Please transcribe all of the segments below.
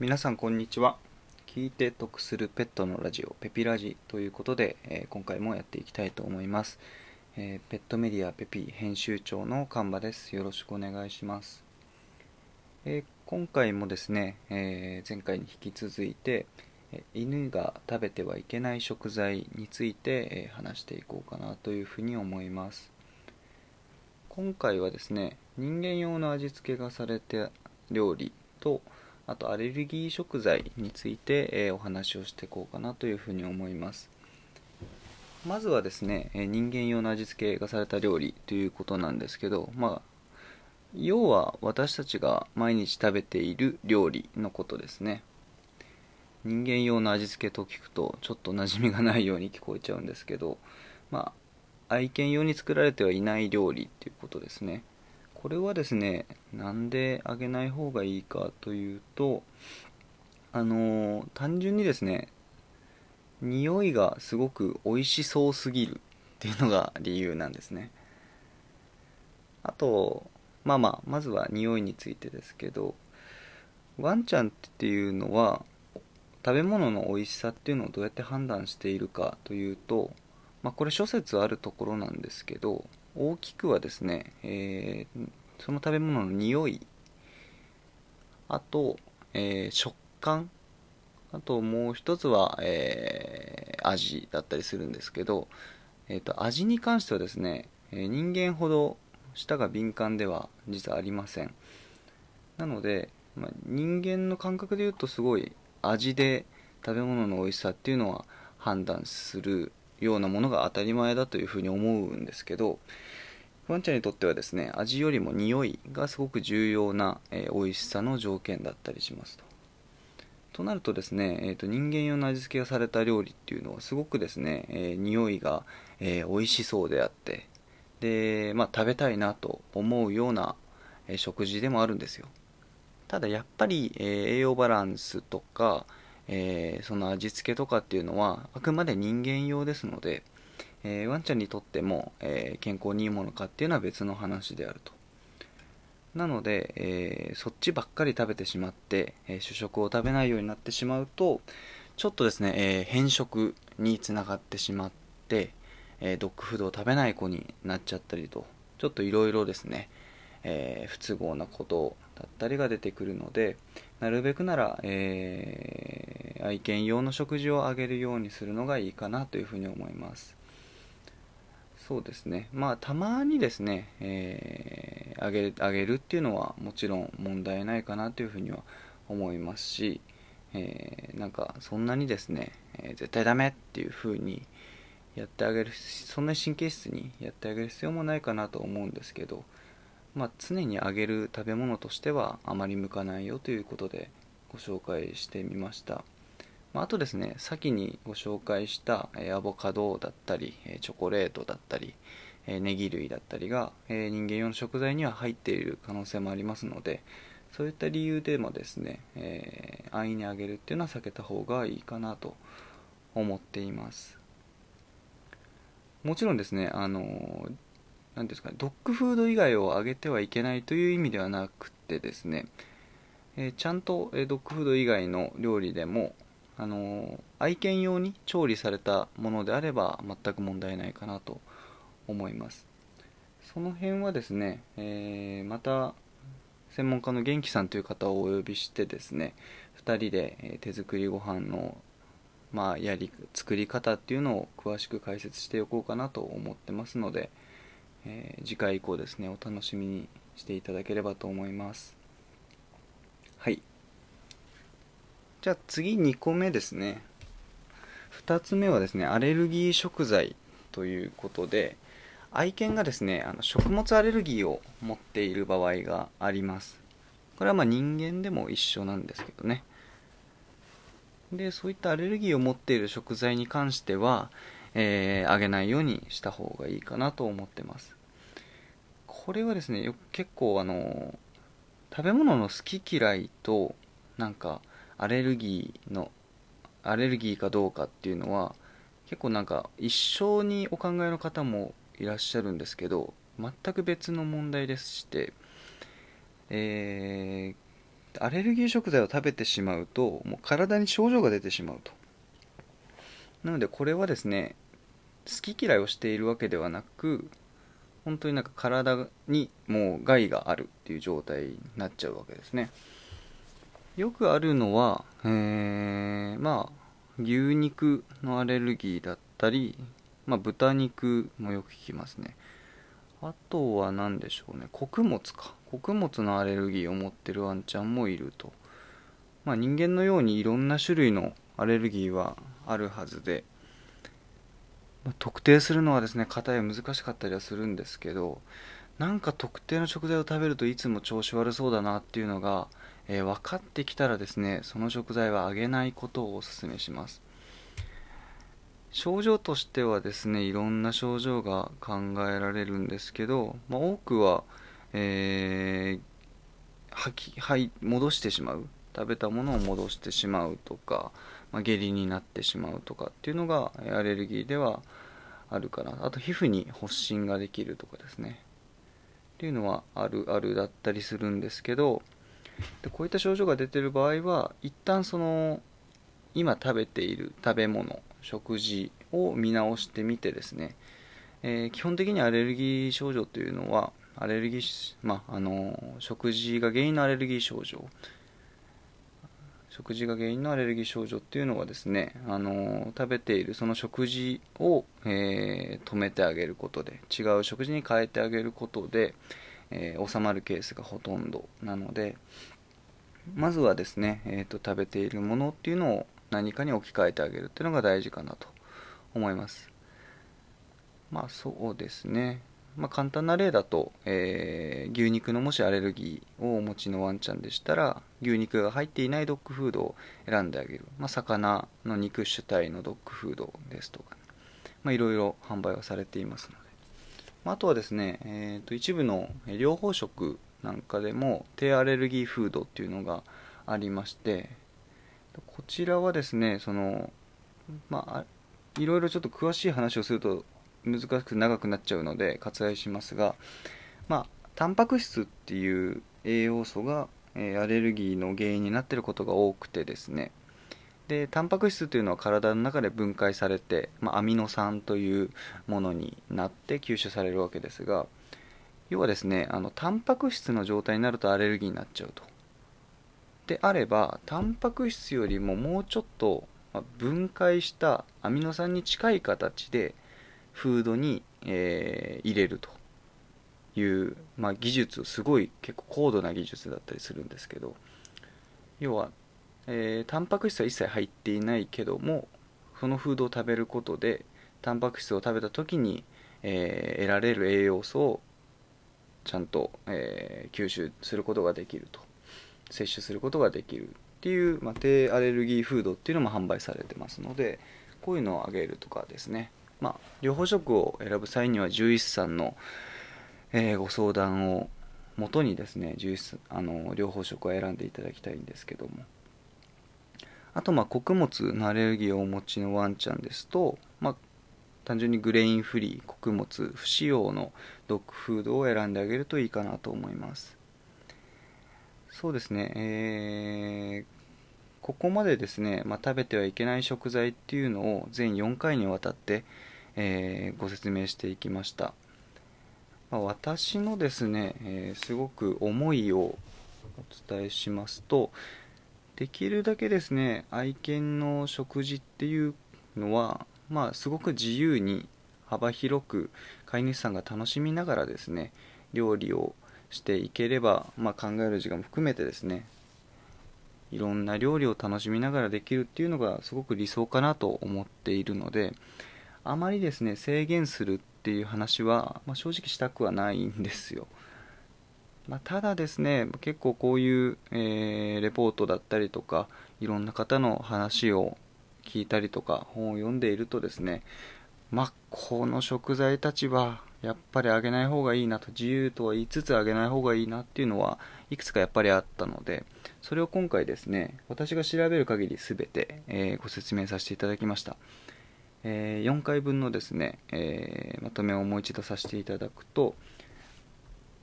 皆さんこんにちは。聞いて得するペットのラジオペピラジということで、えー今回もやっていきたいと思います、えーペットメディアペピ編集長のカンバです。よろしくお願いします、えー今回もですね、え前回に引き続いて犬が食べてはいけない食材について、え話していこうかなというふうに思います。今回はですね人間用の味付けがされた料理とあとアレルギー食材について、えお話をしていこうかなというふうに思います。まずはですね、え人間用の味付けがされた料理ということなんですけどまあ要は私たちが毎日食べている料理のことですね。人間用の味付けと聞くとちょっと馴染みがないように聞こえちゃうんですけどまあ愛犬用に作られてはいない料理っていうことですね。これはですねなんであげない方がいいかというとあのー単純にですね匂いがすごく美味しそうすぎるっていうのが理由なんですね。あとまあまあまずは匂いについてですけどワンちゃんっていうのは食べ物の美味しさっていうのをどうやって判断しているかというと、まあ、これ諸説あるところなんですけど大きくはですね、えーその食べ物の匂いあと、えー食感あともう一つは、えー味だったりするんですけど、えー、と味に関してはですね、え人間ほど舌が敏感では実はありません。なので、まあ、人間の感覚で言うとすごい味で食べ物の美味しさっていうのは判断するようなものが当たり前だというふうに思うんですけどワンちゃんにとってはですね味よりも匂いがすごく重要な、えー美味しさの条件だったりしますと。となるとですね、えー、と人間用の味付けがされた料理っていうのはすごくですね、えー匂いが、えー美味しそうであってで、まあ、食べたいなと思うような、えー食事でもあるんですよ。ただやっぱり、えー栄養バランスとか、えーその味付けとかっていうのはあくまで人間用ですので、えーワンちゃんにとっても、えー健康にいいものかっていうのは別の話であると。なので、えそっちばっかり食べてしまって、え主食を食べないようになってしまうとちょっとですね、えー変色につながってしまって、えドッグフードを食べない子になっちゃったりとちょっといろいろですね、え不都合なことだったりが出てくるのでなるべくなら、えー愛犬用の食事をあげるようにするのがいいかなというふうに思います。そうですね。まあたまにですね、えーあげあげるっていうのはもちろん問題ないかなというふうには思いますし、えーなんかそんなにですね、えー絶対ダメっていうふうにやってあげるそんなに神経質にやってあげる必要もないかなと思うんですけど、まあ、常にあげる食べ物としてはあまり向かないよということでご紹介してみました、まあ、あとですね先にご紹介した、アボカドだったりチョコレートだったりえネギ類だったりが、人間用の食材には入っている可能性もありますのでそういった理由でもですね、えー安易にあげるっていうのは避けた方がいいかなと思っています。もちろんですねあのーなんですかねドッグフード以外をあげてはいけないという意味ではなくてですね、えーちゃんと、えドッグフード以外の料理でもあの愛犬用に調理されたものであれば全く問題ないかなと思います。その辺はですね、えーまた専門家の元気さんという方をお呼びしてですね2人で手作りご飯のまあやり作り方っていうのを詳しく解説しておこうかなと思ってますので、えー次回以降ですねお楽しみにしていただければと思います。はい。じゃあ次2個目ですね。2つ目はですねアレルギー食材ということで愛犬がですねあの食物アレルギーを持っている場合があります。これはまあ人間でも一緒なんですけどね。でそういったアレルギーを持っている食材に関しては、えーあげないようにした方がいいかなと思ってます。これはですね結構あの食べ物の好き嫌いとなんかアレルギーのアレルギーかどうかっていうのは結構なんか一緒にお考えの方もいらっしゃるんですけど全く別の問題でして、えーアレルギー食材を食べてしまうともう体に症状が出てしまうと。なのでこれはですね好き嫌いをしているわけではなく本当になんか体にもう害があるっていう状態になっちゃうわけですね。よくあるのは、えー、まあ牛肉のアレルギーだったり、まあ、豚肉もよく聞きますね。あとは何でしょうね。穀物か。穀物のアレルギーを持ってるワンちゃんもいると。まあ人間のようにいろんな種類のアレルギーはあるはずで。ま特定するのはですね硬い難しかったりはするんですけどなんか特定の食材を食べるといつも調子悪そうだなっていうのが、えー、分かってきたらですねその食材はあげないことをお勧めします。症状としてはですねいろんな症状が考えられるんですけど、まあ、多くは、えー、吐き吐戻してしまう。食べたものを戻してしまうとか、まあ、下痢になってしまうとかっていうのがアレルギーではあるかなあと皮膚に発疹ができるとかですね。っていうのはあるあるだったりするんですけどでこういった症状が出てる場合は一旦その今食べている食べ物食事を見直してみてですね、えー、基本的にアレルギー症状というのはアレルギー、まあ、あの食事が原因のアレルギー症状食事が原因のアレルギー症状っていうのはですね、あの食べているその食事を、えー、止めてあげることで違う食事に変えてあげることで、えー、収まるケースがほとんどなのでまずはですね、えーと、食べているものっていうのを何かに置き換えてあげるっていうのが大事かなと思います。まあそうですね。まあ、簡単な例だと、えー、牛肉のもしアレルギーをお持ちのワンちゃんでしたら牛肉が入っていないドッグフードを選んであげる、まあ、魚の肉主体のドッグフードですとか、まあ、いろいろ販売はされていますので、まあ、あとはですね、えー、と一部の療法食なんかでも低アレルギーフードっていうのがありましてこちらはですねそのまあいろいろちょっと詳しい話をすると難しく長くなっちゃうので割愛しますが、まあ、タンパク質っていう栄養素が、えー、アレルギーの原因になってることが多くてですね。でタンパク質というのは体の中で分解されて、まあ、アミノ酸というものになって吸収されるわけですが要はですねあのタンパク質の状態になるとアレルギーになっちゃうと。であればタンパク質よりももうちょっと分解したアミノ酸に近い形でフードに、えー、入れるという、まあ、技術をすごい結構高度な技術だったりするんですけど要は、えー、タンパク質は一切入っていないけどもそのフードを食べることでタンパク質を食べた時に、えー、得られる栄養素をちゃんと、えー、吸収することができると。摂取することができるっていう、まあ、低アレルギーフードっていうのも販売されてますのでこういうのをあげるとかですね。まあ、療法職を選ぶ際には獣医師さんの、えー、ご相談をもとにですね獣医師あの療法職を選んでいただきたいんですけども。あとまあ穀物のアレルギーをお持ちのワンちゃんですと、まあ、単純にグレインフリー穀物不使用のドッグフードを選んであげるといいかなと思います。そうですね、えー、ここまでですね、まあ、食べてはいけない食材っていうのを全4回にわたって、えー、ご説明していきました、まあ、私のですね、えー、すごく思いをお伝えしますとできるだけですね愛犬の食事っていうのはまあすごく自由に幅広く飼い主さんが楽しみながらですね料理をしていければ、まあ、考える時間も含めてですねいろんな料理を楽しみながらできるっていうのがすごく理想かなと思っているのであまりですね制限するっていう話は、まあ、正直したくはないんですよ、まあ、ただですね結構こういう、えー、レポートだったりとかいろんな方の話を聞いたりとか本を読んでいるとですねまあこの食材たちはやっぱりあげない方がいいなと自由とは言いつつあげない方がいいなっていうのはいくつかやっぱりあったのでそれを今回ですね私が調べる限り全て、えー、ご説明させていただきました。えー、4回分のですね、えー、まとめをもう一度させていただくと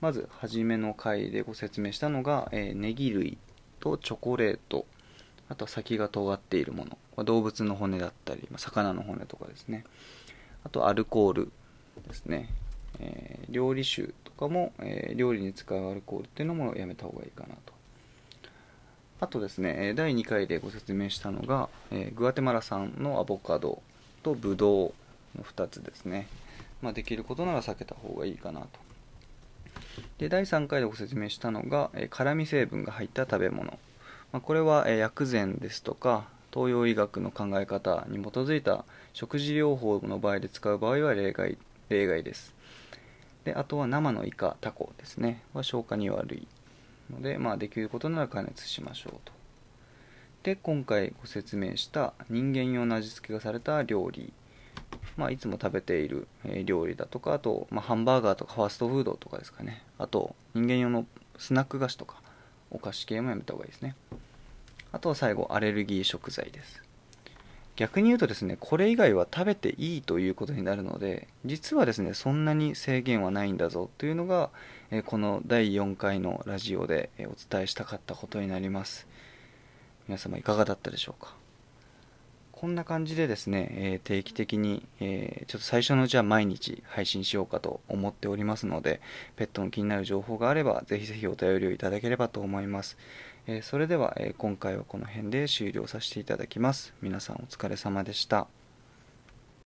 まず初めの回でご説明したのが、えー、ネギ類とチョコレートあとは先が尖っているもの動物の骨だったり魚の骨とかですね。あとアルコールですね、料理酒とかも、えー、料理に使うアルコールっていうのもやめた方がいいかなと。あとですね第2回でご説明したのが、えー、グアテマラ産のアボカドとブドウの2つですね、まあ、できることなら避けた方がいいかなと。で第3回でご説明したのが、えー、辛味成分が入った食べ物、まあ、これは、え、薬膳ですとか東洋医学の考え方に基づいた食事療法の場合で使う場合は例外例外です。であとは生のイカタコですね。は消化に悪いので、まあ、できることなら加熱しましょうと。で今回ご説明した人間用の味付けがされた料理。まあ、いつも食べている、料理だとかあと、まあ、ハンバーガーとかファーストフードとかですかね。あと人間用のスナック菓子とかお菓子系もやめた方がいいですね。あとは最後アレルギー食材です。逆に言うとですねこれ以外は食べていいということになるので実はですねそんなに制限はないんだぞというのが、この第4回のラジオで、お伝えしたかったことになります皆様いかがだったでしょうか？こんな感じでですね、え定期的に、えちょっと最初のうちは毎日配信しようかと思っておりますので、ペットの気になる情報があれば、ぜひぜひお便りをいただければと思います。えそれでは、え今回はこの辺で終了させていただきます。皆さんお疲れ様でした。